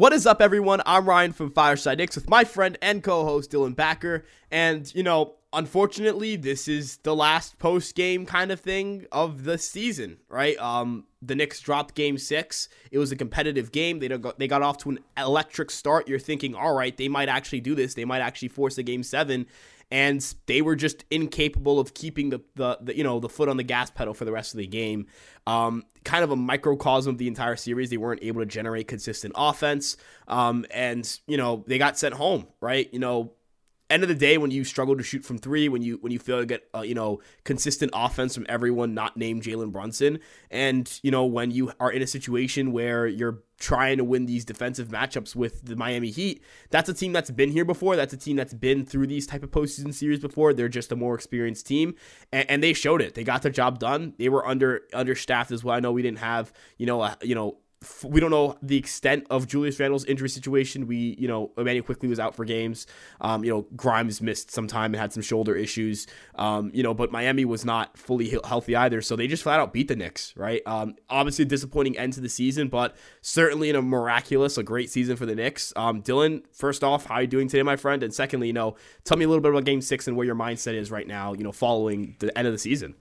What is up, everyone? I'm Ryan from Fireside Knicks with my friend and co host Dylan Backer. And, you know, unfortunately, this is the last post game kind of thing of the season, right? Um, the Knicks dropped game six. It was a competitive game. They got, they got off to an electric start. You're thinking, all right, they might actually do this. They might actually force a game seven and they were just incapable of keeping the, the, the, you know the foot on the gas pedal for the rest of the game. Um, kind of a microcosm of the entire series. They weren't able to generate consistent offense, um, and you know they got sent home. Right, you know end of the day, when you struggle to shoot from three, when you when you fail to get uh, you know consistent offense from everyone not named Jalen Brunson, and you know when you are in a situation where you're trying to win these defensive matchups with the Miami Heat, that's a team that's been here before. That's a team that's been through these type of postseason series before. They're just a more experienced team, and, and they showed it. They got their job done. They were under understaffed as well. I know we didn't have you know a, you know we don't know the extent of Julius Randle's injury situation. We, you know, Immanuel Quickley was out for games. Um, you know, Grimes missed some time and had some shoulder issues. Um, you know, but Miami was not fully healthy either, so they just flat out beat the Knicks. Right? Um, obviously, disappointing end to the season, but certainly in a miraculous, a great season for the Knicks. Um, Dylan, first off, how are you doing today, my friend? And secondly, you know, tell me a little bit about Game Six and where your mindset is right now. You know, following the end of the season.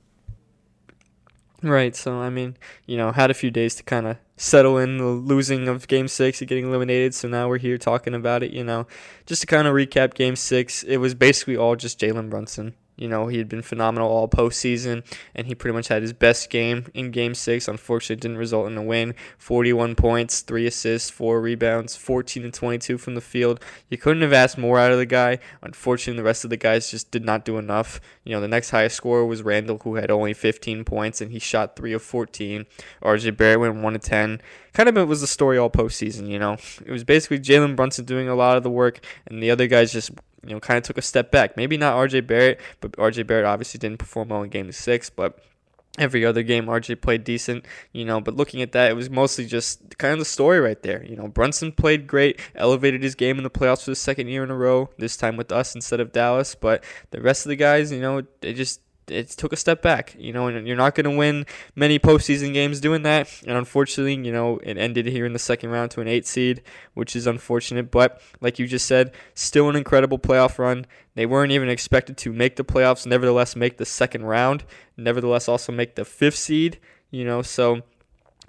Right. So I mean, you know, had a few days to kind of settle in the losing of Game Six and getting eliminated. So now we're here talking about it. You know, just to kind of recap Game Six, it was basically all just Jalen Brunson. You know, he had been phenomenal all postseason, and he pretty much had his best game in Game 6. Unfortunately, didn't result in a win. 41 points, 3 assists, 4 rebounds, 14 and 22 from the field. You couldn't have asked more out of the guy. Unfortunately, the rest of the guys just did not do enough. You know, the next highest scorer was Randle, who had only 15 points, and he shot 3 of 14. RJ Barrett went 1 of 10. Kind of it was the story all postseason, you know. It was basically Jalen Brunson doing a lot of the work, and the other guys just you know, kind of took a step back. Maybe not RJ Barrett, but RJ Barrett obviously didn't perform well in game six, but every other game RJ played decent, you know, but looking at that, it was mostly just kind of the story right there. You know, Brunson played great, elevated his game in the playoffs for the second year in a row, this time with us instead of Dallas, but the rest of the guys, you know, they just it took a step back, you know, and you're not going to win many postseason games doing that. And unfortunately, you know, it ended here in the second round to an eight seed, which is unfortunate. But like you just said, still an incredible playoff run. They weren't even expected to make the playoffs, nevertheless, make the second round, nevertheless, also make the fifth seed, you know, so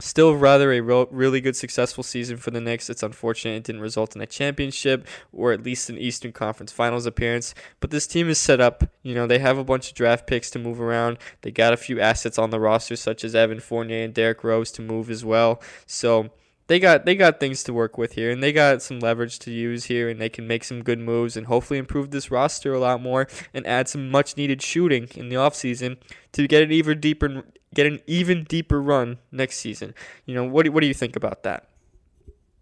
Still, rather a real, really good, successful season for the Knicks. It's unfortunate it didn't result in a championship or at least an Eastern Conference Finals appearance. But this team is set up. You know, they have a bunch of draft picks to move around. They got a few assets on the roster, such as Evan Fournier and Derrick Rose, to move as well. So they got they got things to work with here and they got some leverage to use here and they can make some good moves and hopefully improve this roster a lot more and add some much needed shooting in the offseason to get an even deeper get an even deeper run next season. You know, what do, what do you think about that?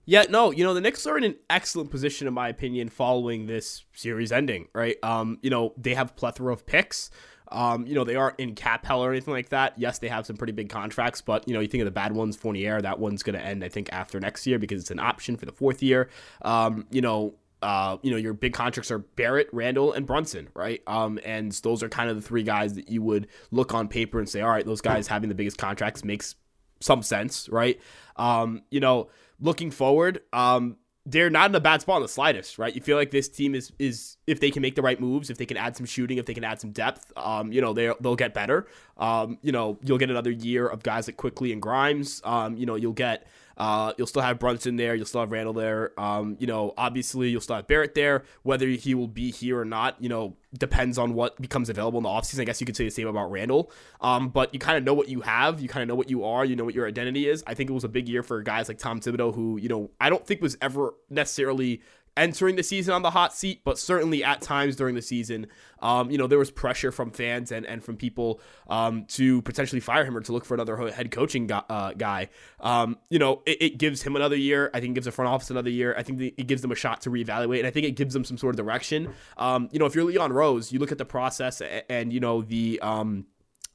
Yeah, no, you know, the Knicks are in an excellent position, in my opinion, following this series ending, right? Um, you know, they have plethora of picks. Um, you know, they aren't in cap hell or anything like that. Yes, they have some pretty big contracts, but you know, you think of the bad ones, Fournier, that one's going to end, I think, after next year because it's an option for the fourth year. Um, you know, uh, you know, your big contracts are Barrett, Randle, and Brunson, right? Um, and those are kind of the three guys that you would look on paper and say, all right, those guys having the biggest contracts makes some sense, right? Um, you know, looking forward, um, they're not in a bad spot in the slightest, right? You feel like this team is is if they can make the right moves, if they can add some shooting, if they can add some depth, um, you know, they they'll get better. Um, you know, you'll get another year of guys like Quickley and Grimes. Um, you know, you'll get uh, you'll still have Brunson there. You'll still have Randle there. Um, you know, obviously you'll still have Barrett there. Whether he will be here or not, you know, depends on what becomes available in the offseason. I guess you could say the same about Randle. Um, but you kind of know what you have. You kind of know what you are. You know what your identity is. I think it was a big year for guys like Tom Thibodeau, who, you know, I don't think was ever necessarily entering the season on the hot seat, but certainly at times during the season, um, you know, there was pressure from fans and, and from people um, to potentially fire him or to look for another head coaching guy. Uh, guy. Um, you know, it, it, gives him another year. I think it gives the front office another year. I think it gives them a shot to reevaluate, and I think it gives them some sort of direction. Um, you know, if you're Leon Rose, you look at the process and, and you know the um,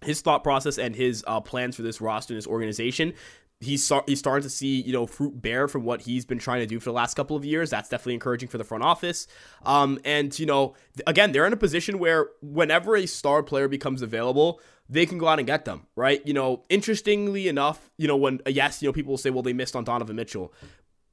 his thought process and his uh, plans for this roster and this organization he's he's starting to see you know fruit bear from what he's been trying to do for the last couple of years. That's definitely encouraging for the front office. Um, and you know, again, they're in a position where whenever a star player becomes available, they can go out and get them, right? You know, interestingly enough, you know, when yes, you know, people will say, well, they missed on Donovan Mitchell.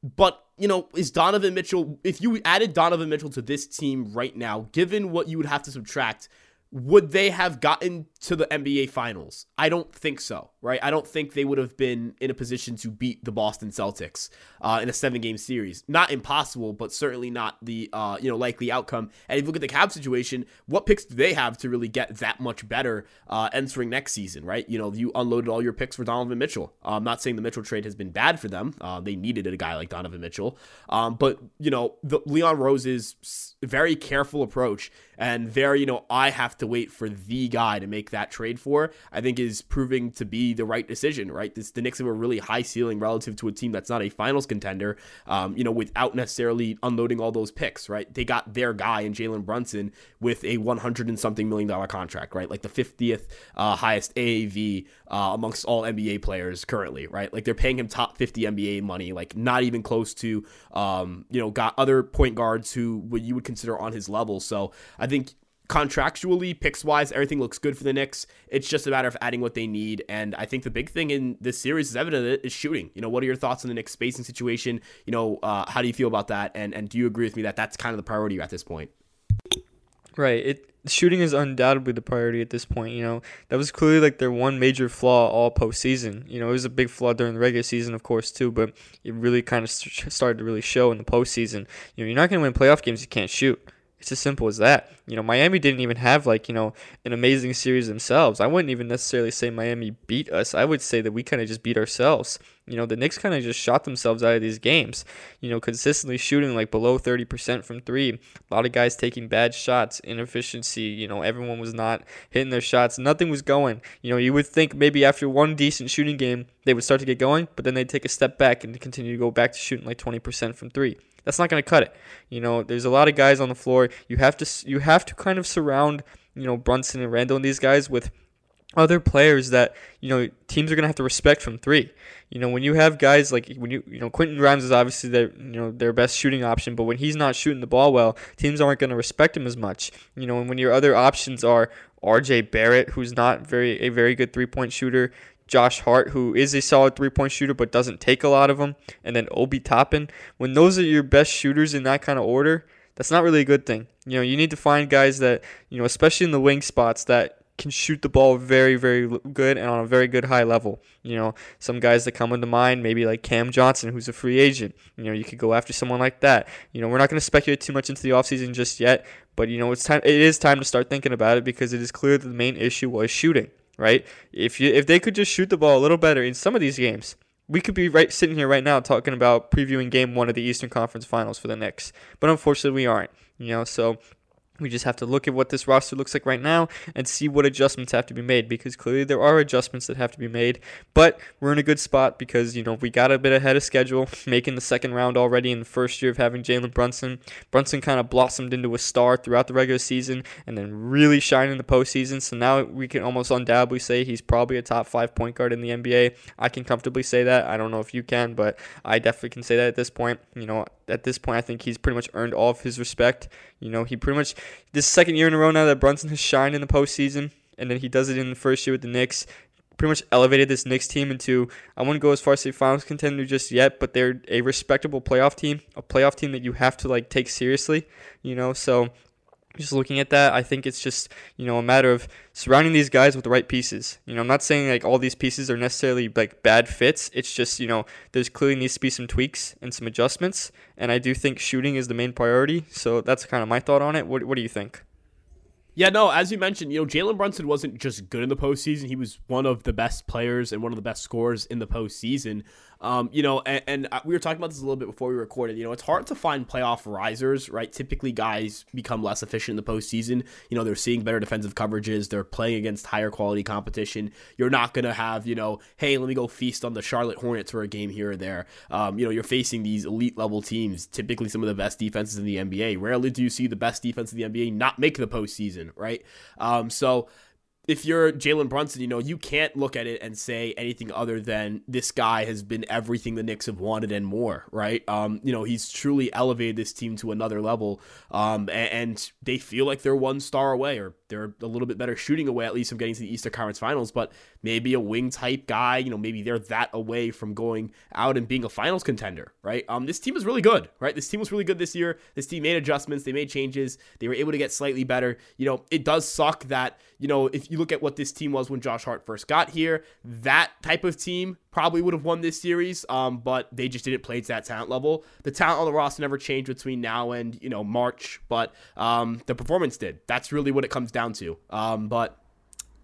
but you know, is Donovan Mitchell? If you added Donovan Mitchell to this team right now, given what you would have to subtract, would they have gotten to the NBA Finals? I don't think so, right? I don't think they would have been in a position to beat the Boston Celtics uh, in a seven-game series. Not impossible, but certainly not the uh, you know likely outcome. And if you look at the cap situation, what picks do they have to really get that much better uh, entering next season, right? You know, you unloaded all your picks for Donovan Mitchell. Uh, I'm not saying the Mitchell trade has been bad for them. Uh, they needed a guy like Donovan Mitchell, um, but you know, the Leon Rose's very careful approach and very you know I have to wait for the guy to make that trade for, I think is proving to be the right decision, right? This, the Knicks have a really high ceiling relative to a team that's not a finals contender, um, you know, without necessarily unloading all those picks, right? They got their guy in Jalen Brunson with a 100 and something million dollar contract, right? Like the 50th uh, highest AAV uh, amongst all NBA players currently, right? Like they're paying him top 50 NBA money, like not even close to, um, you know, got other point guards who would you would consider on his level. So I think contractually, picks wise, everything looks good for the Knicks. It's just a matter of adding what they need. And I think the big thing in this series is evident is shooting. You know, what are your thoughts on the Knicks spacing situation? You know, uh, how do you feel about that? And and do you agree with me that that's kind of the priority at this point? Right. It shooting is undoubtedly the priority at this point. You know, that was clearly like their one major flaw all postseason. You know, it was a big flaw during the regular season, of course, too, but it really kind of started to really show in the postseason. You know, you're not going to win playoff games if you can't shoot. It's as simple as that. You know, Miami didn't even have like, you know, an amazing series themselves. I wouldn't even necessarily say Miami beat us. I would say that we kind of just beat ourselves. You know, the Knicks kind of just shot themselves out of these games. You know, consistently shooting like below 30% from three. A lot of guys taking bad shots, inefficiency. You know, everyone was not hitting their shots. Nothing was going. You know, you would think maybe after one decent shooting game, they would start to get going, but then they'd take a step back and continue to go back to shooting like 20% from three. That's not going to cut it. You know, there's a lot of guys on the floor. You have to you have to kind of surround you know Brunson and Randle and these guys with other players that you know teams are gonna have to respect from three. You know, when you have guys like when you you know Quentin Grimes is obviously their you know their best shooting option, but when he's not shooting the ball well, teams aren't gonna respect him as much. You know, and when your other options are R.J. Barrett, who's not very a very good three point shooter, Josh Hart, who is a solid three point shooter but doesn't take a lot of them, and then Obi Toppin. When those are your best shooters in that kind of order, that's not really a good thing. You know, you need to find guys that, you know, especially in the wing spots that can shoot the ball very, very good and on a very good high level. You know, some guys that come into mind, maybe like Cam Johnson, who's a free agent. You know, you could go after someone like that. You know, we're not going to speculate too much into the offseason just yet, but you know, it's time. It is time to start thinking about it because it is clear that the main issue was shooting right? If you if they could just shoot the ball a little better in some of these games, we could be right sitting here right now talking about previewing game one of the Eastern Conference Finals for the Knicks. But unfortunately, we aren't. You know, so we just have to look at what this roster looks like right now and see what adjustments have to be made because clearly there are adjustments that have to be made. But we're in a good spot because, you know, we got a bit ahead of schedule, making the second round already in the first year of having Jalen Brunson. Brunson kind of blossomed into a star throughout the regular season and then really shined in the postseason. So now we can almost undoubtedly say he's probably a top five point guard in the NBA. I can comfortably say that. I don't know if you can, but I definitely can say that at this point. You know, at this point, I think he's pretty much earned all of his respect. You know, he pretty much this second year in a row now that Brunson has shined in the postseason, and then he does it in the first year with the Knicks. Pretty much elevated this Knicks team into I wouldn't go as far as say finals contender just yet, but they're a respectable playoff team, a playoff team that you have to like take seriously. You know, so just looking at that, I think it's just, you know, a matter of surrounding these guys with the right pieces. You know, I'm not saying like all these pieces are necessarily like bad fits. It's just, you know, there's clearly needs to be some tweaks and some adjustments. And I do think shooting is the main priority. So that's kind of my thought on it. What, what do you think? Yeah, no, as you mentioned, you know, Jalen Brunson wasn't just good in the postseason. He was one of the best players and one of the best scorers in the postseason. Um, you know, and, and, we were talking about this a little bit before we recorded. You know, it's hard to find playoff risers, right? Typically, guys become less efficient in the postseason. You know, they're seeing better defensive coverages. They're playing against higher quality competition. You're not gonna have, you know, hey, let me go feast on the Charlotte Hornets for a game here or there. Um, you know, you're facing these elite level teams, typically some of the best defenses in the NBA. Rarely do you see the best defense in the NBA not make the postseason, right? Um, so if you're Jalen Brunson, you know, you can't look at it and say anything other than this guy has been everything the Knicks have wanted and more, right? Um, you know, he's truly elevated this team to another level. Um, and, and they feel like they're one star away or they're a little bit better shooting away, at least from getting to the Eastern Conference Finals, but maybe a wing type guy, you know, maybe they're that away from going out and being a finals contender, right? Um, this team is really good, right? This team was really good this year. This team made adjustments, they made changes, they were able to get slightly better. You know, it does suck that, you know, if you look at what this team was when Josh Hart first got here, that type of team probably would have won this series, um, but they just didn't play to that talent level. The talent on the roster never changed between now and, you know, March, but um, the performance did. That's really what it comes down to. Um, but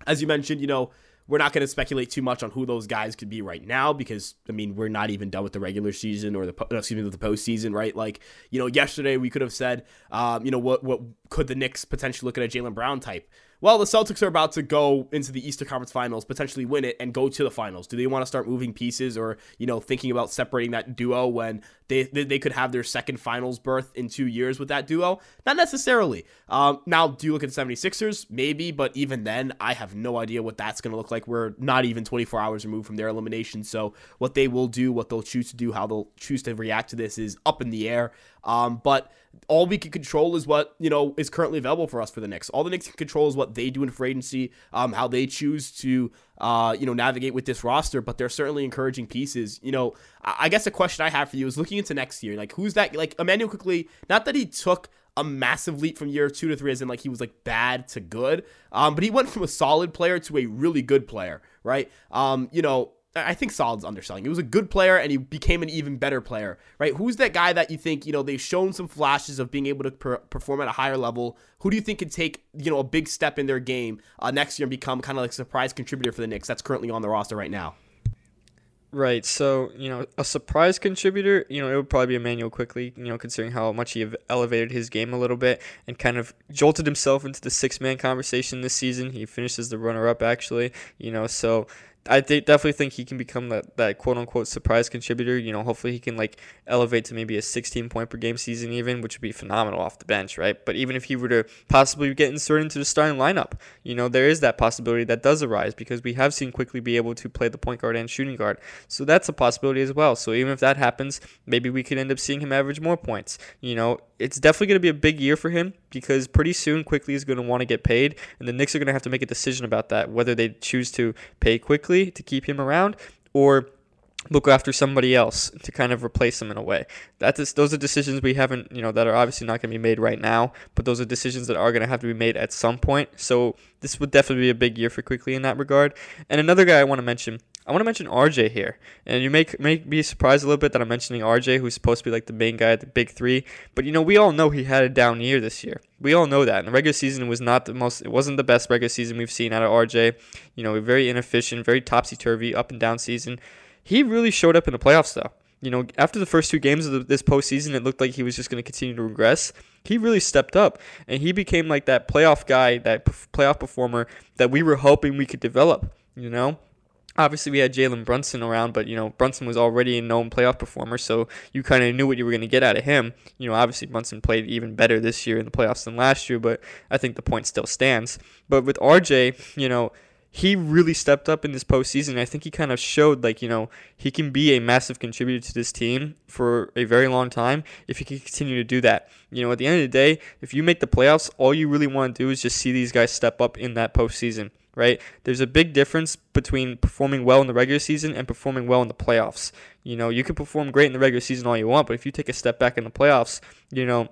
as you mentioned, you know, we're not going to speculate too much on who those guys could be right now because I mean we're not even done with the regular season or the excuse me the postseason, right? Like you know, yesterday we could have said, um, you know, what what could the Knicks potentially look at a Jalen Brown type? Well, the Celtics are about to go into the Eastern Conference Finals, potentially win it, and go to the finals. Do they want to start moving pieces or, you know, thinking about separating that duo when they, they, they could have their second finals berth in two years with that duo? Not necessarily. Um, now, do you look at the 76ers? Maybe, but even then, I have no idea what that's going to look like. We're not even 24 hours removed from their elimination. So, what they will do, what they'll choose to do, how they'll choose to react to this is up in the air. Um, but all we can control is what you know is currently available for us for the Knicks. All the Knicks can control is what they do in free agency, um, how they choose to uh, you know navigate with this roster. But they're certainly encouraging pieces. You know, I, guess a question I have for you is looking into next year. Like, who's that? Like Immanuel Quickley, Not that he took a massive leap from year two to three, as in like he was like bad to good. Um, but he went from a solid player to a really good player, right? Um, you know, I think Solid's underselling. He was a good player and he became an even better player, right? Who's that guy that you think, you know, they've shown some flashes of being able to per- perform at a higher level? Who do you think could take, you know, a big step in their game uh, next year and become kind of like a surprise contributor for the Knicks that's currently on the roster right now? Right. So, you know, a surprise contributor, you know, it would probably be Immanuel Quickley, you know, considering how much he elevated his game a little bit and kind of jolted himself into the six man conversation this season. He finishes the runner up, actually, you know, so I th- definitely think he can become that, that quote unquote surprise contributor. You know, hopefully he can like elevate to maybe a 16 point per game season, even, which would be phenomenal off the bench, right? But even if he were to possibly get inserted into the starting lineup, you know, there is that possibility that does arise because we have seen Quickley be able to play the point guard and shooting guard. So that's a possibility as well. So even if that happens, maybe we could end up seeing him average more points. You know, it's definitely going to be a big year for him because pretty soon Quickley is going to want to get paid, and the Knicks are going to have to make a decision about that whether they choose to pay Quickley to keep him around or look after somebody else to kind of replace him in a way. That is, those are decisions we haven't, you know, that are obviously not going to be made right now, but those are decisions that are going to have to be made at some point. So this would definitely be a big year for Quickley in that regard. And another guy I want to mention I want to mention RJ here, and you may may be surprised a little bit that I'm mentioning RJ, who's supposed to be like the main guy at the big three. But you know, we all know he had a down year this year. We all know that. And the regular season was not the most. It wasn't the best regular season we've seen out of RJ. You know, very inefficient, very topsy turvy, up and down season. He really showed up in the playoffs though. You know, after the first two games of the, this postseason, it looked like he was just going to continue to regress. He really stepped up, and he became like that playoff guy, that p- playoff performer that we were hoping we could develop. You know, Obviously, we had Jalen Brunson around, but you know Brunson was already a known playoff performer, so you kind of knew what you were going to get out of him. You know, obviously Brunson played even better this year in the playoffs than last year, but I think the point still stands. But with RJ, you know, he really stepped up in this postseason. I think he kind of showed like you know he can be a massive contributor to this team for a very long time if he can continue to do that. You know, at the end of the day, if you make the playoffs, all you really want to do is just see these guys step up in that postseason right? There's a big difference between performing well in the regular season and performing well in the playoffs. You know, you can perform great in the regular season all you want, but if you take a step back in the playoffs, you know,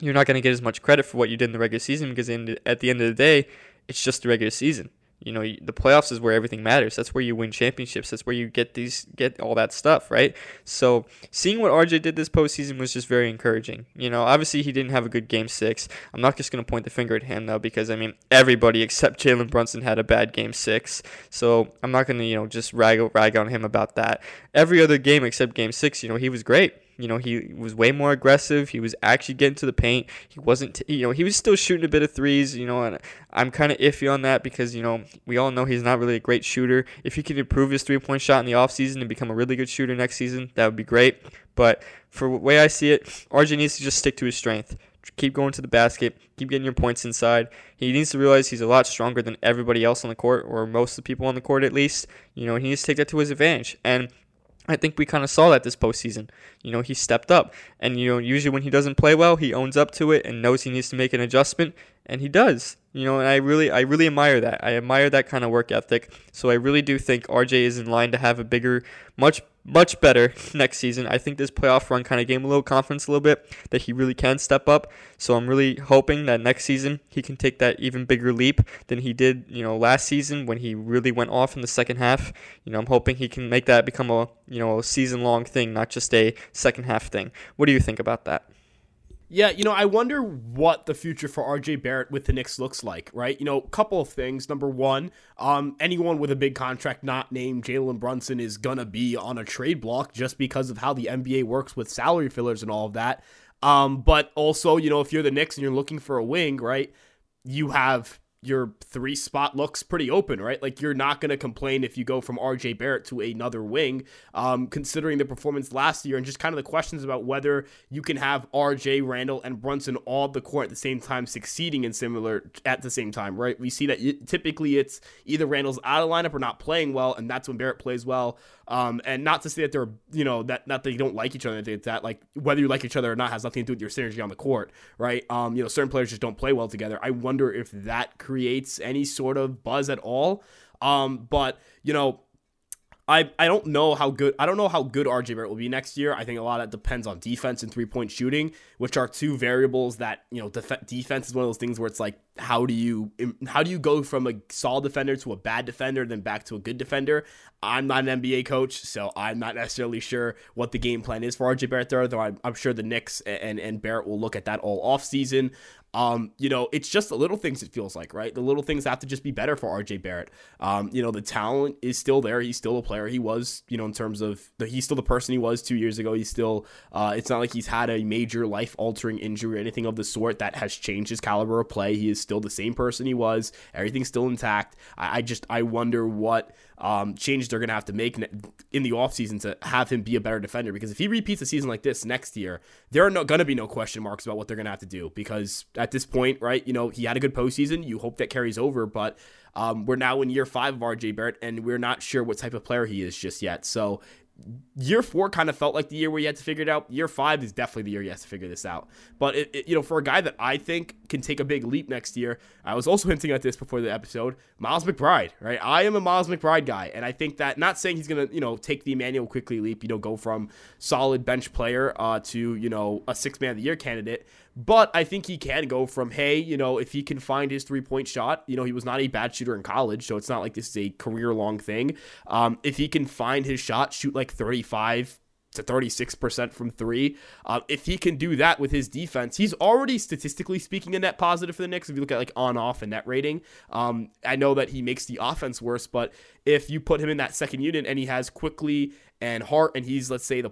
you're not going to get as much credit for what you did in the regular season because at the end of the day, it's just the regular season you know the playoffs is where everything matters. That's where you win championships. That's where you get these get all that stuff right? So seeing what rj did this postseason was just very encouraging. You know obviously he didn't have a good game six. I'm not just going to point the finger at him though because i mean everybody except jalen brunson had a bad game six. So i'm not going to you know just rag, rag on him about that. Every other game except game six you know he was great you know, he was way more aggressive. He was actually getting to the paint. He wasn't, t- you know, he was still shooting a bit of threes, you know, and I'm kind of iffy on that because, you know, we all know he's not really a great shooter. If he could improve his three point shot in the offseason and become a really good shooter next season, that would be great. But for the way I see it, RJ needs to just stick to his strength. keep going to the basket, keep getting your points inside. He needs to realize he's a lot stronger than everybody else on the court, or most of the people on the court at least. You know, he needs to take that to his advantage. And I think we kind of saw that this postseason. You know, he stepped up. And, you know, usually when he doesn't play well, he owns up to it and knows he needs to make an adjustment, and he does. You know, and I really, I really admire that. I admire that kind of work ethic. So I really do think RJ is in line to have a bigger, much much better next season. I think this playoff run kind of gave him a little confidence a little bit that he really can step up. So I'm really hoping that next season he can take that even bigger leap than he did, you know, last season when he really went off in the second half. You know, I'm hoping he can make that become a, you know, a season long thing, not just a second half thing. What do you think about that? Yeah, you know, I wonder what the future for RJ Barrett with the Knicks looks like, right? You know, a couple of things. Number one, um, anyone with a big contract not named Jalen Brunson is gonna be on a trade block just because of how the NBA works with salary fillers and all of that. Um, but also, you know, if you're the Knicks and you're looking for a wing, right, you have your three spot looks pretty open, right? Like you're not going to complain if you go from RJ Barrett to another wing, um, considering the performance last year and just kind of the questions about whether you can have RJ, Randle and Brunson all the court at the same time, succeeding in similar at the same time, right? We see that typically it's either Randle's out of lineup or not playing well, and that's when Barrett plays well. Um, and not to say that they're, you know, that not that they don't like each other, it's that like whether you like each other or not has nothing to do with your synergy on the court, right? Um, you know, certain players just don't play well together. I wonder if that creates any sort of buzz at all. Um, but you know, I, I don't know how good I don't know how good RJ Barrett will be next year. I think a lot of that depends on defense and three point shooting, which are two variables that you know def- defense is one of those things where it's like how do you how do you go from a solid defender to a bad defender then back to a good defender? I'm not an NBA coach, so I'm not necessarily sure what the game plan is for RJ Barrett there, though I'm, I'm sure the Knicks and and Barrett will look at that all off season. Um, you know, it's just the little things it feels like, right? The little things have to just be better for RJ Barrett. Um, you know, the talent is still there. He's still a player he was, you know, in terms of the, he's still the person he was two years ago. He's still, uh, it's not like he's had a major life altering injury or anything of the sort that has changed his caliber of play. He is still the same person he was. Everything's still intact. I, I just, I wonder what um, changes they're going to have to make in the offseason to have him be a better defender. Because if he repeats a season like this next year, there are no, going to be no question marks about what they're going to have to do. Because at this point, right, you know, he had a good postseason. You hope that carries over, but um, we're now in year five of RJ Barrett, and we're not sure what type of player he is just yet. So year four kind of felt like the year where you had to figure it out. Year five is definitely the year you have to figure this out. But it, it, you know, for a guy that I think can take a big leap next year, I was also hinting at this before the episode. Miles McBride, right? I am a Miles McBride guy, and I think that not saying he's gonna you know take the Immanuel Quickley leap, you know, go from solid bench player uh, to you know a six man of the year candidate, but I think he can go from, hey, you know, if he can find his three point shot, you know, he was not a bad shooter in college, so it's not like this is a career long thing. Um, if he can find his shot, shoot like 35 to 36% from three. Uh, if he can do that with his defense, he's already statistically speaking a net positive for the Knicks. If you look at like on off and net rating, um, I know that he makes the offense worse, but if you put him in that second unit and he has Quickley and Hart and he's, let's say, the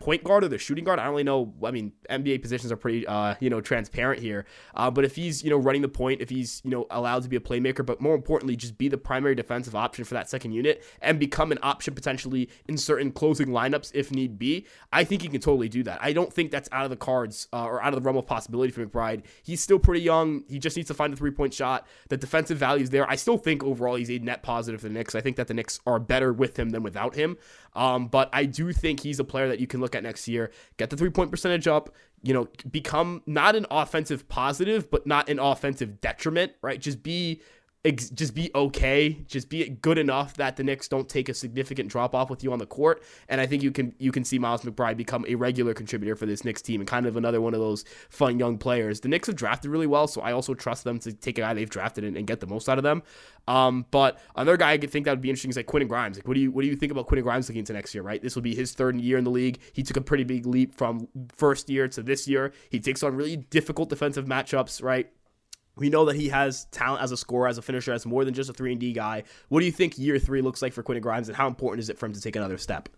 point guard or the shooting guard. I don't really know. I mean, NBA positions are pretty, uh, you know, transparent here. Uh, but if he's, you know, running the point, if he's, you know, allowed to be a playmaker, but more importantly, just be the primary defensive option for that second unit and become an option potentially in certain closing lineups if need be, I think he can totally do that. I don't think that's out of the cards uh, or out of the realm of possibility for McBride. He's still pretty young. He just needs to find a three point shot. The defensive value is there. I still think overall he's a net positive for the Knicks. I think that the Knicks are better with him than without him. Um, but I do think he's a player that you can look at next year, get the three point percentage up, you know, become not an offensive positive, but not an offensive detriment, right? Just be ex- just be okay, just be good enough that the Knicks don't take a significant drop off with you on the court. And I think you can you can see Miles McBride become a regular contributor for this Knicks team and kind of another one of those fun young players. The Knicks have drafted really well, so I also trust them to take a guy they've drafted and, and get the most out of them. Um, but another guy I could think that would be interesting is like Quentin Grimes. Like, what do you what do you think about Quentin Grimes looking into next year? Right, this will be his third year in the league. He took a pretty big leap from first year to this year. He takes on really difficult defensive matchups. Right we know that he has talent as a scorer, as a finisher, as more than just a three and D guy. What do you think year three looks like for Quentin Grimes, and how important is it for him to take another step?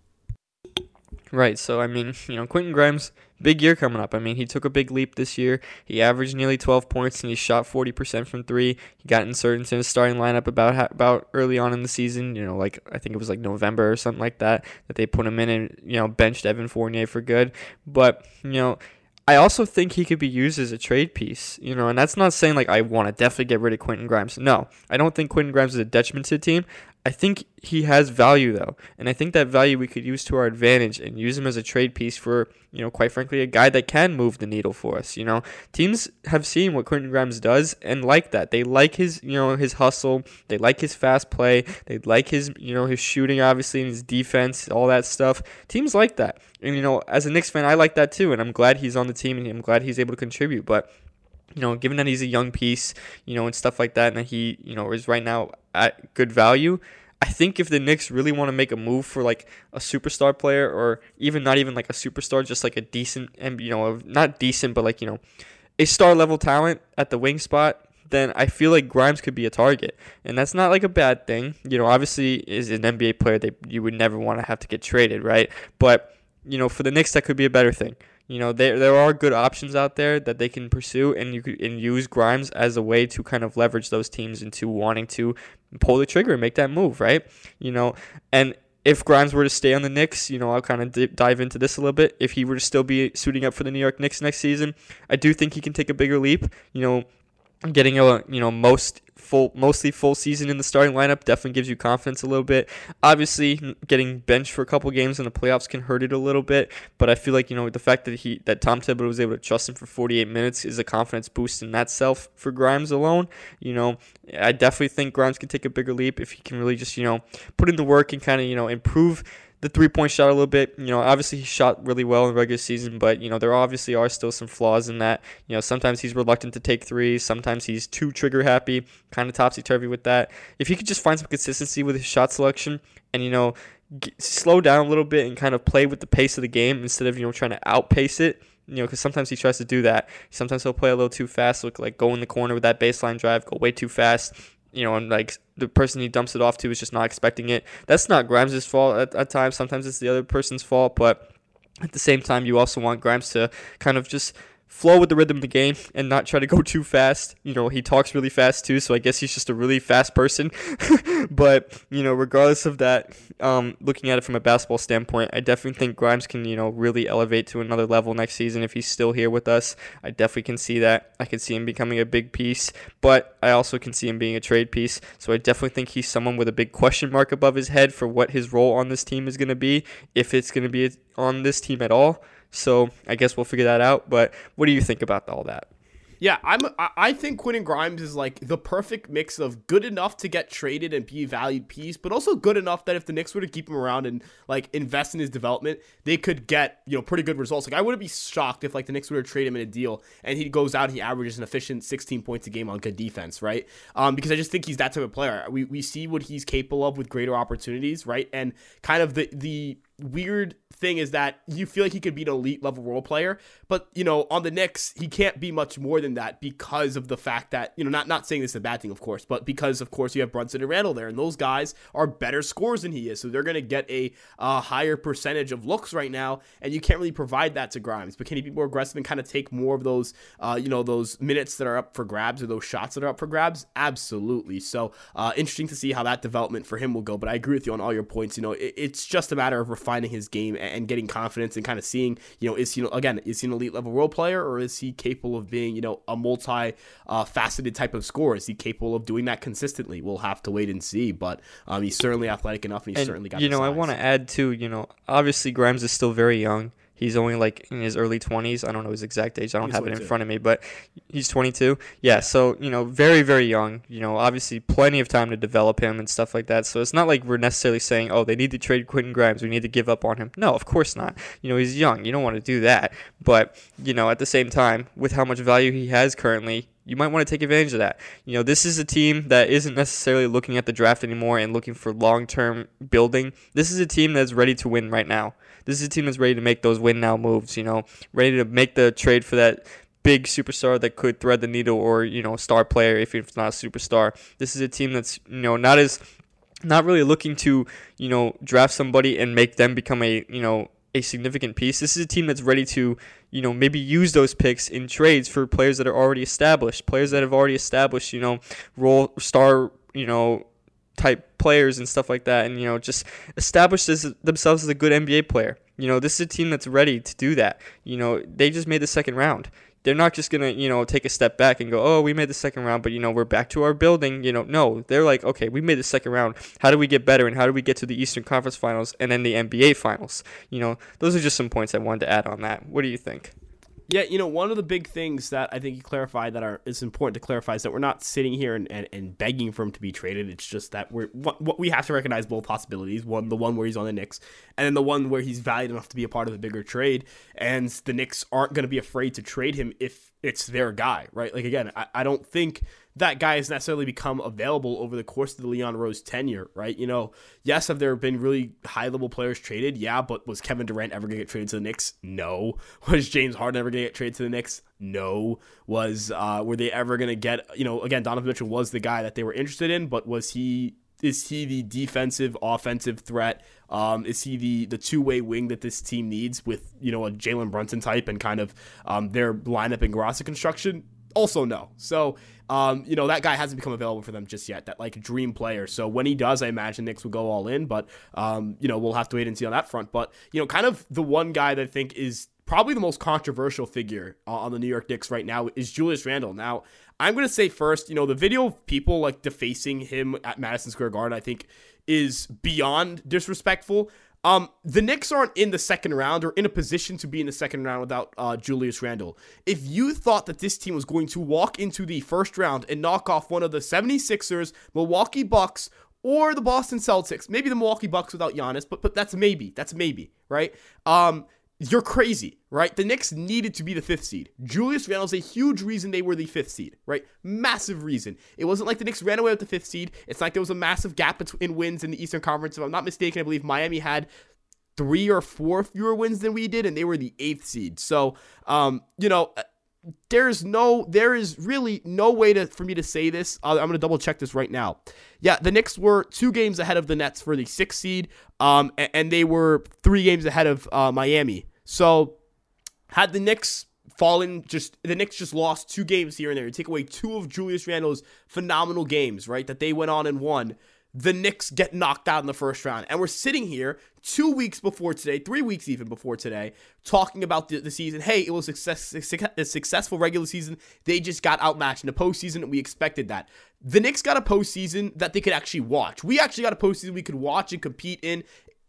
Right. So I mean, you know, Quentin Grimes, big year coming up. I mean, he took a big leap this year. He averaged nearly 12 points and he shot 40% from three. He got inserted into the starting lineup about about early on in the season. You know, like I think it was like November or something like that that they put him in and you know benched Evan Fournier for good. But you know, I also think he could be used as a trade piece, you know, and that's not saying like I want to definitely get rid of Quentin Grimes. No, I don't think Quentin Grimes is a detriment to the team. I think he has value though, and I think that value we could use to our advantage and use him as a trade piece for, you know, quite frankly, a guy that can move the needle for us. You know, teams have seen what Quentin Grimes does and like that. They like his, you know, his hustle. They like his fast play. They like his, you know, his shooting, obviously, and his defense, all that stuff. Teams like that, and you know, as a Knicks fan, I like that too, and I'm glad he's on the team and I'm glad he's able to contribute. But you know, given that he's a young piece, you know, and stuff like that, and that he, you know, is right now at good value. I think if the Knicks really want to make a move for like a superstar player, or even not even like a superstar, just like a decent and you know, not decent, but like you know, a star level talent at the wing spot, then I feel like Grimes could be a target, and that's not like a bad thing. You know, obviously, is an NBA player that you would never want to have to get traded, right? But you know, for the Knicks, that could be a better thing. You know, there there are good options out there that they can pursue, and you could and use Grimes as a way to kind of leverage those teams into wanting to pull the trigger and make that move, right? You know, and if Grimes were to stay on the Knicks, you know, I'll kind of dive into this a little bit. If he were to still be suiting up for the New York Knicks next season, I do think he can take a bigger leap. You know, getting a you know most full mostly full season in the starting lineup definitely gives you confidence a little bit. Obviously, getting benched for a couple games in the playoffs can hurt it a little bit, but I feel like you know the fact that he that Tom Thibodeau was able to trust him for 48 minutes is a confidence boost in that self for Grimes alone. You know, I definitely think Grimes can take a bigger leap if he can really just you know put in the work and kind of you know improve the three point shot a little bit. You know, obviously he shot really well in the regular season, but you know there obviously are still some flaws in that. You know, sometimes he's reluctant to take threes, sometimes he's too trigger happy, kind of topsy turvy with that. If he could just find some consistency with his shot selection and you know slow down a little bit and kind of play with the pace of the game instead of you know trying to outpace it. You know, because sometimes he tries to do that. Sometimes he'll play a little too fast, look like go in the corner with that baseline drive, go way too fast you know, and like the person he dumps it off to is just not expecting it. That's not Grimes' fault at, at times. Sometimes it's the other person's fault, but at the same time, you also want Grimes to kind of just flow with the rhythm of the game and not try to go too fast. You know, he talks really fast too, so I guess he's just a really fast person. but, you know, regardless of that, um, looking at it from a basketball standpoint, I definitely think Grimes can, you know, really elevate to another level next season if he's still here with us. I definitely can see that. I can see him becoming a big piece, but I also can see him being a trade piece. So I definitely think he's someone with a big question mark above his head for what his role on this team is going to be, if it's going to be on this team at all. So I guess we'll figure that out. But what do you think about all that? Yeah, I'm. I think Quentin Grimes is like the perfect mix of good enough to get traded and be a valued piece, but also good enough that if the Knicks were to keep him around and like invest in his development, they could get you know pretty good results. Like I wouldn't be shocked if like the Knicks were to trade him in a deal and he goes out, he averages an efficient 16 points a game on good defense, right? Um, because I just think he's that type of player. We we see what he's capable of with greater opportunities, right? And kind of the the weird thing is that you feel like he could be an elite level role player, but you know, on the Knicks, he can't be much more than that because of the fact that, you know, not not saying this is a bad thing, of course, but because of course you have Brunson and Randle there, and those guys are better scorers than he is. So they're gonna get a uh, higher percentage of looks right now, and you can't really provide that to Grimes. But can he be more aggressive and kind of take more of those uh, you know, those minutes that are up for grabs or those shots that are up for grabs? Absolutely. So uh, interesting to see how that development for him will go. But I agree with you on all your points. You know, it, it's just a matter of refining his game and getting confidence and kind of seeing, you know, is he, you know, again, is he an elite level role player or is he capable of being, you know, a multi uh, faceted type of scorer? Is he capable of doing that consistently? We'll have to wait and see. But um, he's certainly athletic enough and he's and, certainly got. You know, I want to add too. You know, obviously Grimes is still very young. He's only like in his early 20s. I don't know his exact age. I don't He's have it in front of me, but he's 22. Yeah, so, you know, very, very young. You know, obviously plenty of time to develop him and stuff like that. So it's not like we're necessarily saying, oh, they need to trade Quentin Grimes. We need to give up on him. No, of course not. You know, he's young. You don't want to do that. But, you know, at the same time, with how much value he has currently, you might want to take advantage of that. You know, this is a team that isn't necessarily looking at the draft anymore and looking for long term building. This is a team that's ready to win right now. This is a team that's ready to make those win now moves, you know, ready to make the trade for that big superstar that could thread the needle or, you know, star player if it's not a superstar. This is a team that's, you know, not as not really looking to, you know, draft somebody and make them become a, you know, a significant piece. This is a team that's ready to, you know, maybe use those picks in trades for players that are already established, players that have already established, you know, role star, you know, type players and stuff like that, and you know just establish this, themselves as a good NBA player. You know, this is a team that's ready to do that. You know, they just made the second round. They're not just gonna, you know, take a step back and go, "Oh, we made the second round, but you know, we're back to our building." You know, no, they're like, "Okay, we made the second round. How do we get better, and how do we get to the Eastern Conference Finals and then the NBA Finals?" You know, those are just some points I wanted to add on that. What do you think? Yeah, you know, one of the big things that I think you clarified that are is important to clarify is that we're not sitting here and, and, and begging for him to be traded. It's just that we're what, what we have to recognize both possibilities. One, the one where he's on the Knicks, and then the one where he's valued enough to be a part of a bigger trade. And the Knicks aren't going to be afraid to trade him if it's their guy, right? Like again, I, I don't think that guy has necessarily become available over the course of the Leon Rose tenure, right? You know, yes, have there been really high level players traded? Yeah, but was Kevin Durant ever going to get traded to the Knicks? No. Was James Harden ever going to get traded to the Knicks? No. Was uh, were they ever going to get? You know, again, Donovan Mitchell was the guy that they were interested in, but was he? Is he the defensive, offensive threat? Um, is he the the two way wing that this team needs with you know a Jalen Brunson type and kind of um, their lineup and roster construction? Also, no. So um, you know, that guy hasn't become available for them just yet. That like dream player. So when he does, I imagine Knicks will go all in. But um, you know, we'll have to wait and see on that front. But you know, kind of the one guy that I think is probably the most controversial figure on the New York Knicks right now is Julius Randle. Now, I'm going to say first, you know, the video of people like defacing him at Madison Square Garden, I think is beyond disrespectful. Um, the Knicks aren't in the second round or in a position to be in the second round without uh, Julius Randle. If you thought that this team was going to walk into the first round and knock off one of the 76ers, Milwaukee Bucks, or the Boston Celtics, maybe the Milwaukee Bucks without Giannis, but but that's maybe. That's maybe, right? Um, you're crazy, right? The Knicks needed to be the fifth seed. Julius Randle's a huge reason they were the fifth seed, right? Massive reason. It wasn't like the Knicks ran away with the fifth seed. It's like there was a massive gap in wins in the Eastern Conference. If I'm not mistaken, I believe Miami had three or four fewer wins than we did, and they were the eighth seed. So, um, you know, there's no, there is really no way to for me to say this. Uh, I'm gonna double check this right now. Yeah, the Knicks were two games ahead of the Nets for the sixth seed, um, and, and they were three games ahead of uh, Miami. So, had the Knicks fallen, just the Knicks just lost two games here and there. You take away two of Julius Randle's phenomenal games, right? That they went on and won the Knicks get knocked out in the first round. And we're sitting here two weeks before today, three weeks even before today, talking about the, the season. Hey, it was a, success, a successful regular season. They just got outmatched in the postseason, and we expected that. The Knicks got a postseason that they could actually watch. We actually got a postseason we could watch and compete in.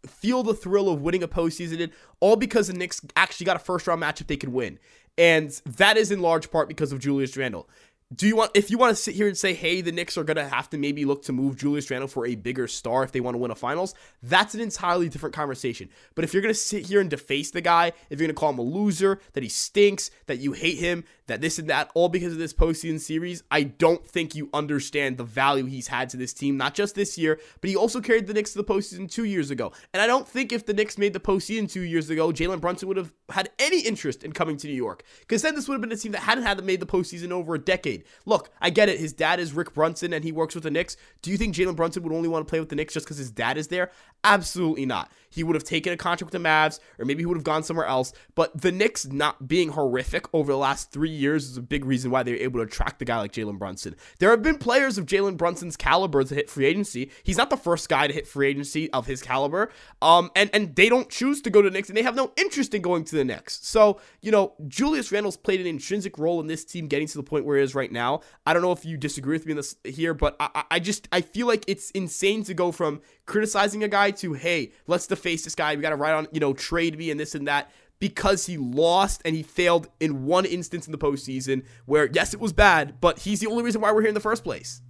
Feel the thrill of winning a postseason in, all because the Knicks actually got a first round matchup they could win. And that is in large part because of Julius Randle do you want if you want to sit here and say, hey, the Knicks are gonna have to maybe look to move Julius Randle for a bigger star if they want to win a finals? That's an entirely different conversation. But if you're gonna sit here and deface the guy, if you're gonna call him a loser, that he stinks, that you hate him, that this and that, all because of this postseason series, I don't think you understand the value he's had to this team, not just this year, but he also carried the Knicks to the postseason two years ago. And I don't think if the Knicks made the postseason two years ago, Jalen Brunson would have had any interest in coming to New York. Because then this would have been a team that hadn't had made the postseason over a decade. Look, I get it. His dad is Rick Brunson and he works with the Knicks. Do you think Jalen Brunson would only want to play with the Knicks just because his dad is there? Absolutely not. He would have taken a contract with the Mavs, or maybe he would have gone somewhere else. But the Knicks not being horrific over the last three years is a big reason why they were able to attract a guy like Jalen Brunson. There have been players of Jalen Brunson's caliber to hit free agency. He's not the first guy to hit free agency of his caliber. Um, and, and they don't choose to go to the Knicks, and they have no interest in going to the Knicks. So, you know, Julius Randle's played an intrinsic role in this team getting to the point where it is right now. I don't know if you disagree with me in this here, but I, I just I feel like it's insane to go from criticizing a guy to hey, let's deface this guy. We got to write on you know trade me and this and that because he lost and he failed in one instance in the postseason where yes it was bad, but he's the only reason why we're here in the first place.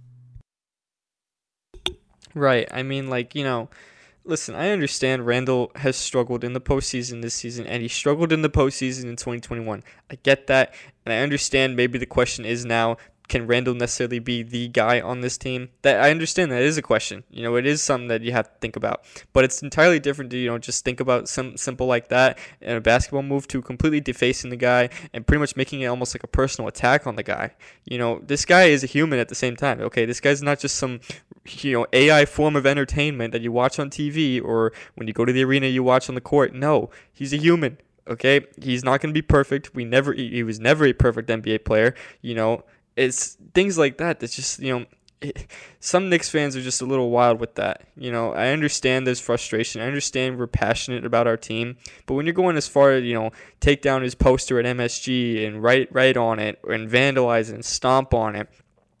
Right. I mean, like you know. Listen, I understand Randle has struggled in the postseason this season, and he struggled in the postseason in 2021. I get that, and I understand maybe the question is now can Randle necessarily be the guy on this team? That I understand that is a question. You know, it is something that you have to think about. But it's entirely different to, you know, just think about some simple like that and a basketball move to completely defacing the guy and pretty much making it almost like a personal attack on the guy. You know, this guy is a human at the same time. Okay, this guy's not just some you know, AI form of entertainment that you watch on TV or when you go to the arena you watch on the court. No, he's a human. Okay, he's not going to be perfect. We never, he was never a perfect NBA player. You know, it's things like that that's just you know some Knicks fans are just a little wild with that. You know, I understand there's frustration. I understand we're passionate about our team, but when you're going as far as you know, take down his poster at MSG and write write on it and vandalize it and stomp on it,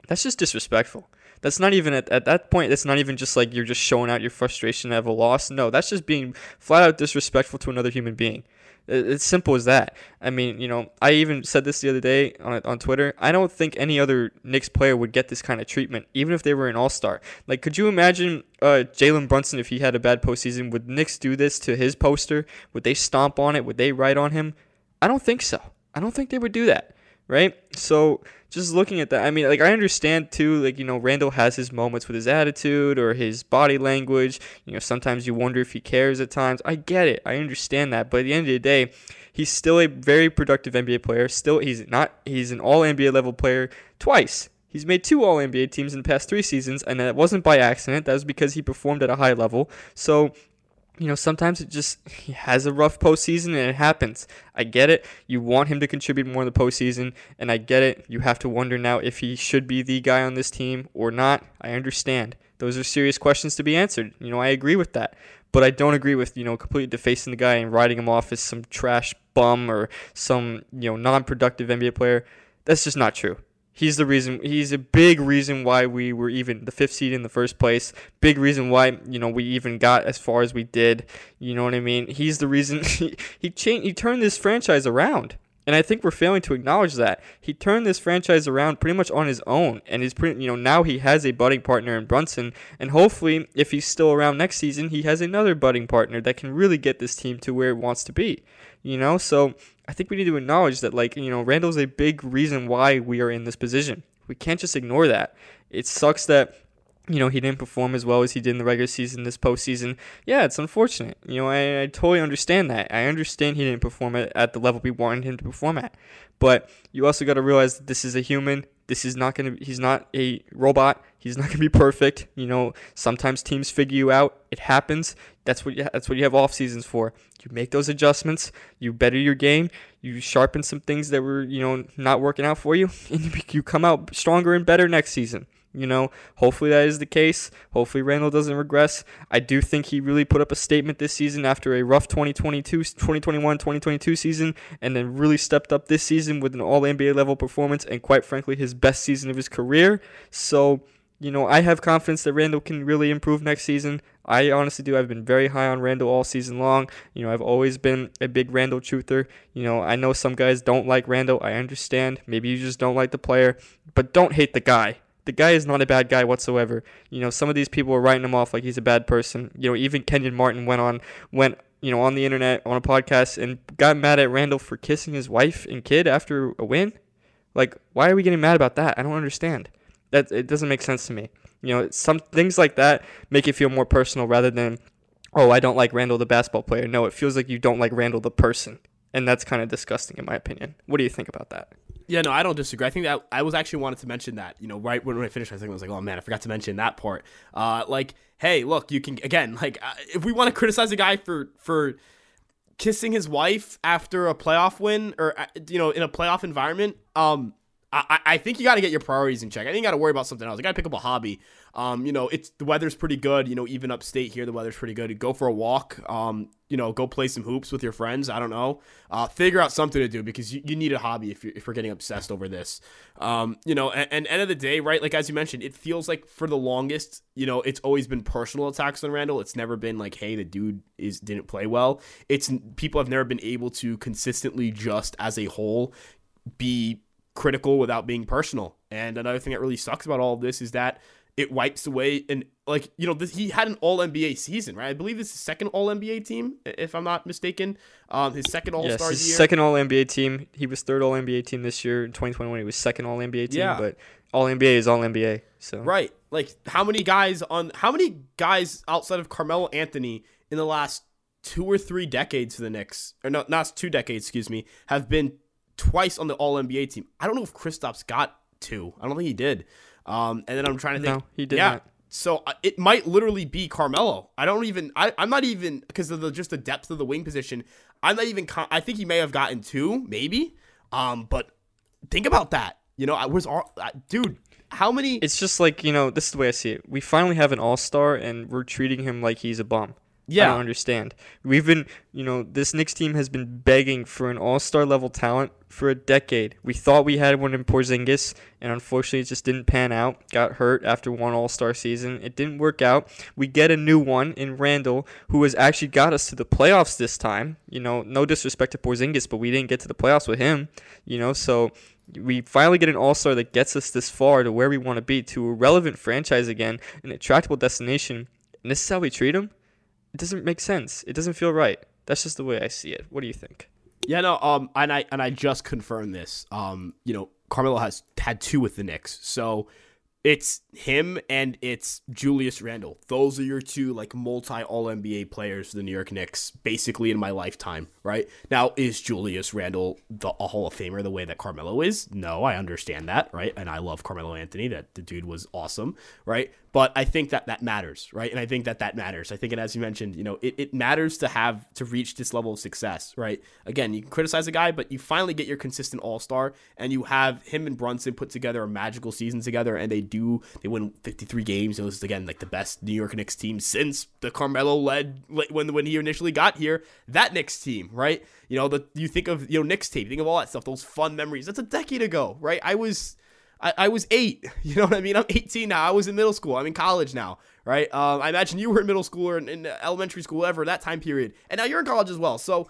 that's just disrespectful. That's not even at, at that point. That's not even just like you're just showing out your frustration of a loss. No, that's just being flat out disrespectful to another human being. It's simple as that. I mean, you know, I even said this the other day on on Twitter. I don't think any other Knicks player would get this kind of treatment, even if they were an All Star. Like, could you imagine uh, Jalen Brunson if he had a bad postseason? Would Knicks do this to his poster? Would they stomp on it? Would they write on him? I don't think so. I don't think they would do that right? So just looking at that, I mean, like I understand too, like you know, Randle has his moments with his attitude or his body language. You know, sometimes you wonder if he cares at times. I get it, I understand that, but at the end of the day, he's still a very productive NBA player. Still, he's not. He's an All NBA level player twice. He's made two All NBA teams in the past three seasons, and that wasn't by accident. That was because he performed at a high level. So you know, sometimes it just he has a rough postseason and it happens. I get it. You want him to contribute more in the postseason, and I get it. You have to wonder now if he should be the guy on this team or not. I understand. Those are serious questions to be answered. You know, I agree with that. But I don't agree with, you know, completely defacing the guy and writing him off as some trash bum or some, you know, non productive NBA player. That's just not true. He's the reason. He's a big reason why we were even the fifth seed in the first place. Big reason why you know we even got as far as we did. You know what I mean? He's the reason he he changed. He turned this franchise around, and I think we're failing to acknowledge that he turned this franchise around pretty much on his own. And he's pretty. You know now he has a budding partner in Brunson, and hopefully, if he's still around next season, he has another budding partner that can really get this team to where it wants to be. You know, so I think we need to acknowledge that, like, you know, Randle's a big reason why we are in this position. We can't just ignore that. It sucks that, you know, he didn't perform as well as he did in the regular season this postseason. Yeah, it's unfortunate. You know, I, I totally understand that. I understand he didn't perform at, at the level we wanted him to perform at. But you also got to realize that this is a human. This is not going to, he's not a robot. He's not going to be perfect. You know, sometimes teams figure you out. It happens. That's what you, that's what you have off seasons for. You make those adjustments. You better your game. You sharpen some things that were you know not working out for you, and you, you come out stronger and better next season. You know, hopefully that is the case. Hopefully Randle doesn't regress. I do think he really put up a statement this season after a rough 2022, 2021, 2022 season, and then really stepped up this season with an All NBA level performance and quite frankly his best season of his career. So you know, I have confidence that Randle can really improve next season. I honestly do. I've been very high on Randle all season long. You know, I've always been a big Randle truther. You know, I know some guys don't like Randle. I understand. Maybe you just don't like the player, but don't hate the guy. The guy is not a bad guy whatsoever. You know, some of these people are writing him off like he's a bad person. You know, even Kenyon Martin went on went you know on the internet on a podcast and got mad at Randle for kissing his wife and kid after a win. Like, why are we getting mad about that? I don't understand. That it doesn't make sense to me. You know, some things like that make it feel more personal rather than, oh, I don't like Randle the basketball player. No, it feels like you don't like Randle the person, and that's kind of disgusting in my opinion. What do you think about that? Yeah, no, I don't disagree. I think that I was actually wanted to mention that. You know, right when, I finished, I think I was like, oh man, I forgot to mention that part. Uh, like, hey, look, you can again, like, uh, if we want to criticize a guy for for kissing his wife after a playoff win or uh, you know in a playoff environment, um, I, I think you got to get your priorities in check. I think you got to worry about something else. You got to pick up a hobby. Um, you know, it's the weather's pretty good. You know, even upstate here, the weather's pretty good. Go for a walk. Um, you know, go play some hoops with your friends. I don't know. Uh, figure out something to do because you, you need a hobby if you're, if you're getting obsessed over this. Um, you know, and, and end of the day, right? Like as you mentioned, it feels like for the longest, you know, it's always been personal attacks on Randle. It's never been like, hey, the dude is didn't play well. It's people have never been able to consistently just as a whole be critical without being personal. And another thing that really sucks about all of this is that it wipes away and like you know this, he had an All NBA season, right? I believe this is second All NBA team, if I'm not mistaken. Um, his second All Star yes, year, second All NBA team. He was third All NBA team this year in 2021. He was second All NBA team, yeah. but All NBA is All NBA. So right, like how many guys on how many guys outside of Carmelo Anthony in the last two or three decades for the Knicks, or no, not two decades, excuse me, have been twice on the All NBA team. I don't know if Kristaps got two. I don't think he did. Um, and then I'm trying to think. No, he did yeah, not. So uh, it might literally be Carmelo. I don't even. I, I'm not even because of the just the depth of the wing position. I'm not even. Con- I think he may have gotten two, maybe. Um, but think about that. You know, I was all, dude. how many? It's just like you know, this is the way I see it. We finally have an all star, and we're treating him like he's a bum. Yeah. I don't understand. We've been, you know, this Knicks team has been begging for an all star level talent for a decade. We thought we had one in Porzingis, and unfortunately, it just didn't pan out. Got hurt after one all star season. It didn't work out. We get a new one in Randle, who has actually got us to the playoffs this time. You know, no disrespect to Porzingis, but we didn't get to the playoffs with him, you know, so we finally get an all-star that gets us this far to where we want to be to a relevant franchise again an attractable destination and this is how we treat him it doesn't make sense it doesn't feel right that's just the way i see it what do you think Yeah, no, um, and I and I just confirmed this. Um, you know, Carmelo has had two with the Knicks, so it's him and it's Julius Randle. Those are your two like multi All NBA players for the New York Knicks, basically in my lifetime. Right now, is Julius Randle the a Hall of Famer the way that Carmelo is? No, I understand that, right? And I love Carmelo Anthony. That the dude was awesome, right? But I think that that matters, right? And I think that that matters. I think, and as you mentioned, you know, it, it matters to have to reach this level of success, right? Again, you can criticize a guy, but you finally get your consistent All Star, and you have him and Brunson put together a magical season together, and they do they win 53 games. It was again like the best New York Knicks team since the Carmelo led when when he initially got here. That Knicks team, right? You know, the you think of you know Knicks tape, think of all that stuff, those fun memories. That's a decade ago, right? I was. I, I was eight. You know what I mean? I'm 18 now. I was in middle school. I'm in college now, right? Um, I imagine you were in middle school or in, in elementary school, ever that time period, and now you're in college as well. So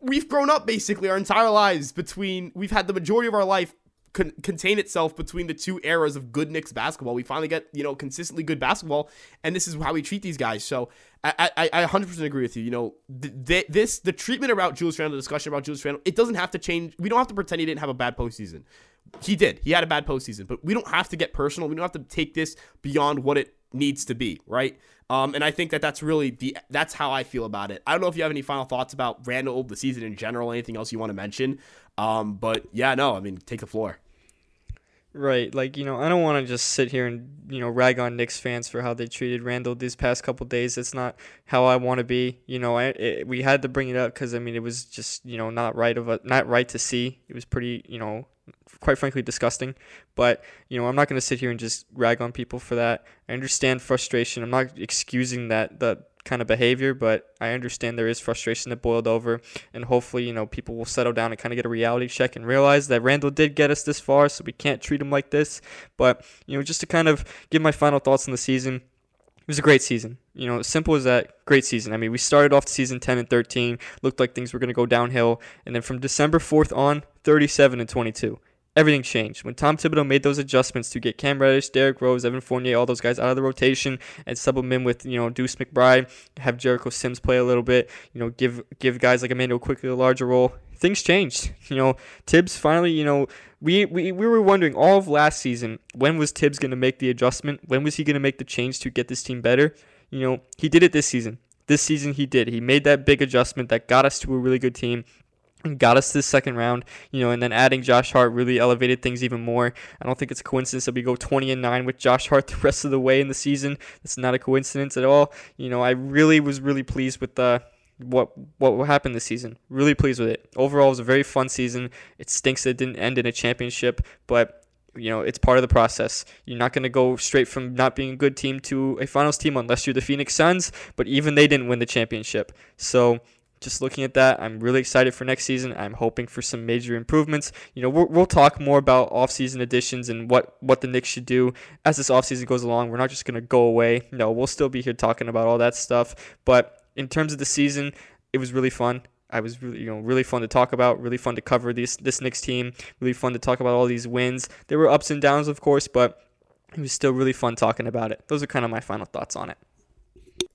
we've grown up basically our entire lives between. We've had the majority of our life con- contain itself between the two eras of good Knicks basketball. We finally get you know consistently good basketball, and this is how we treat these guys. So I I, I 100% agree with you. You know th- th- this the treatment about Julius Randle, the discussion about Julius Randle, it doesn't have to change. We don't have to pretend he didn't have a bad postseason. He did. He had a bad postseason, but we don't have to get personal. We don't have to take this beyond what it needs to be, right? Um, and I think that that's really the that's how I feel about it. I don't know if you have any final thoughts about Randle the season in general, anything else you want to mention. Um, but yeah, no, I mean, take the floor. Right, like you know, I don't want to just sit here and you know rag on Knicks fans for how they treated Randle these past couple days. It's not how I want to be. You know, I it, we had to bring it up because I mean it was just you know not right of a not right to see. It was pretty you know quite frankly disgusting. But you know, I'm not going to sit here and just rag on people for that. I understand frustration. I'm not excusing that the kind of behavior, but I understand there is frustration that boiled over, and hopefully, you know, people will settle down and kind of get a reality check and realize that Randle did get us this far, so we can't treat him like this. But you know, just to kind of give my final thoughts on the season. It was a great season. You know, simple as that. Great season. I mean, we started off the season 10 and 13, looked like things were going to go downhill, and then from December 4th on, 37 and 22 everything changed. When Tom Thibodeau made those adjustments to get Cam Reddish, Derrick Rose, Evan Fournier, all those guys out of the rotation and in with, you know, Deuce McBride, have Jericho Sims play a little bit, you know, give give guys like Immanuel Quickley a larger role. Things changed. You know, Thibs finally, you know, we, we, we were wondering all of last season, when was Thibs going to make the adjustment? When was he going to make the change to get this team better? You know, he did it this season. This season he did. He made that big adjustment that got us to a really good team and got us to the second round, you know, and then adding Josh Hart really elevated things even more. I don't think it's a coincidence that we go 20 and 9 with Josh Hart the rest of the way in the season. It's not a coincidence at all. You know, I really was really pleased with the what what happened this season. Really pleased with it. Overall, it was a very fun season. It stinks that it didn't end in a championship, but you know it's part of the process. You're not going to go straight from not being a good team to a finals team unless you're the Phoenix Suns. But even they didn't win the championship, so just looking at that, I'm really excited for next season. I'm hoping for some major improvements. You know, we'll, we'll talk more about offseason additions and what, what the Knicks should do as this offseason goes along. We're not just going to go away. No, we'll still be here talking about all that stuff. But in terms of the season, it was really fun. I was really, you know, really fun to talk about, really fun to cover this this Knicks team, really fun to talk about all these wins. There were ups and downs, of course, but it was still really fun talking about it. Those are kind of my final thoughts on it.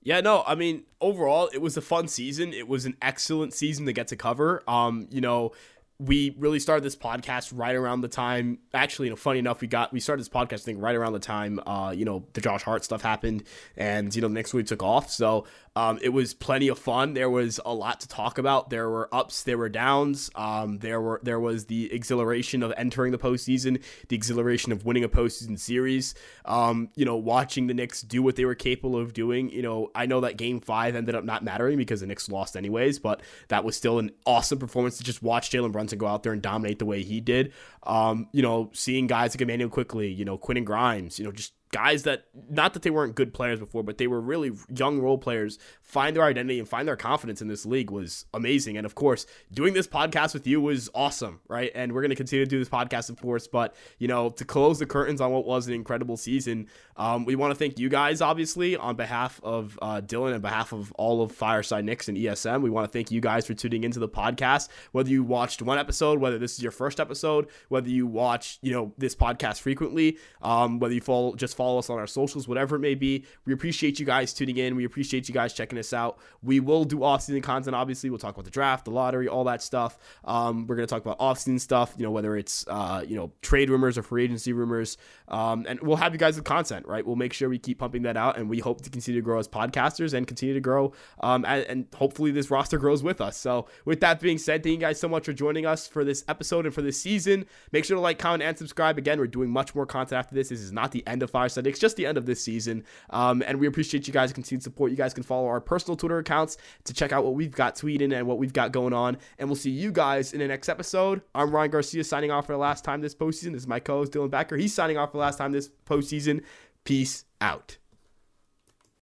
Yeah, no, I mean, overall, it was a fun season. It was an excellent season to get to cover. Um, you know, we really started this podcast right around the time. Actually, you know, funny enough, we got we started this podcast thing right around the time uh, you know the Josh Hart stuff happened, and you know the next week took off. So Um, it was plenty of fun. There was a lot to talk about. There were ups, there were downs. Um, there were there was the exhilaration of entering the postseason, the exhilaration of winning a postseason series. Um, you know, watching the Knicks do what they were capable of doing. You know, I know that Game Five ended up not mattering because the Knicks lost anyways, but that was still an awesome performance to just watch Jalen Brunson go out there and dominate the way he did. Um, you know, seeing guys like Immanuel Quickley, you know, Quentin Grimes, you know, just guys that not that they weren't good players before, but they were really young role players find their identity and find their confidence in this league was amazing. And of course, doing this podcast with you was awesome, right? And we're going to continue to do this podcast, of course. But, you know, to close the curtains on what was an incredible season, um, we want to thank you guys, obviously, on behalf of uh, Dylan and behalf of all of Fireside Knicks and ESM. We want to thank you guys for tuning into the podcast. Whether you watched one episode, whether this is your first episode, whether you watch, you know, this podcast frequently, um, whether you follow, just follow us on our socials, whatever it may be, we appreciate you guys tuning in. We appreciate you guys checking us out. We will do off-season content. Obviously, we'll talk about the draft, the lottery, all that stuff. Um, we're gonna talk about off-season stuff. You know, whether it's uh, you know trade rumors or free agency rumors, um, and we'll have you guys with content. Right, we'll make sure we keep pumping that out, and we hope to continue to grow as podcasters and continue to grow. Um, and, and hopefully this roster grows with us. So, with that being said, thank you guys so much for joining us for this episode and for this season. Make sure to like, comment, and subscribe. Again, we're doing much more content after this. This is not the end of It's just the end of this season. Um, and we appreciate you guys' continued support. You guys can follow our personal Twitter accounts to check out what we've got tweeting and what we've got going on. And we'll see you guys in the next episode. I'm Ryan Garcia signing off for the last time this postseason. This is my co-host Dylan Backer. He's signing off for the last time this postseason. Peace out.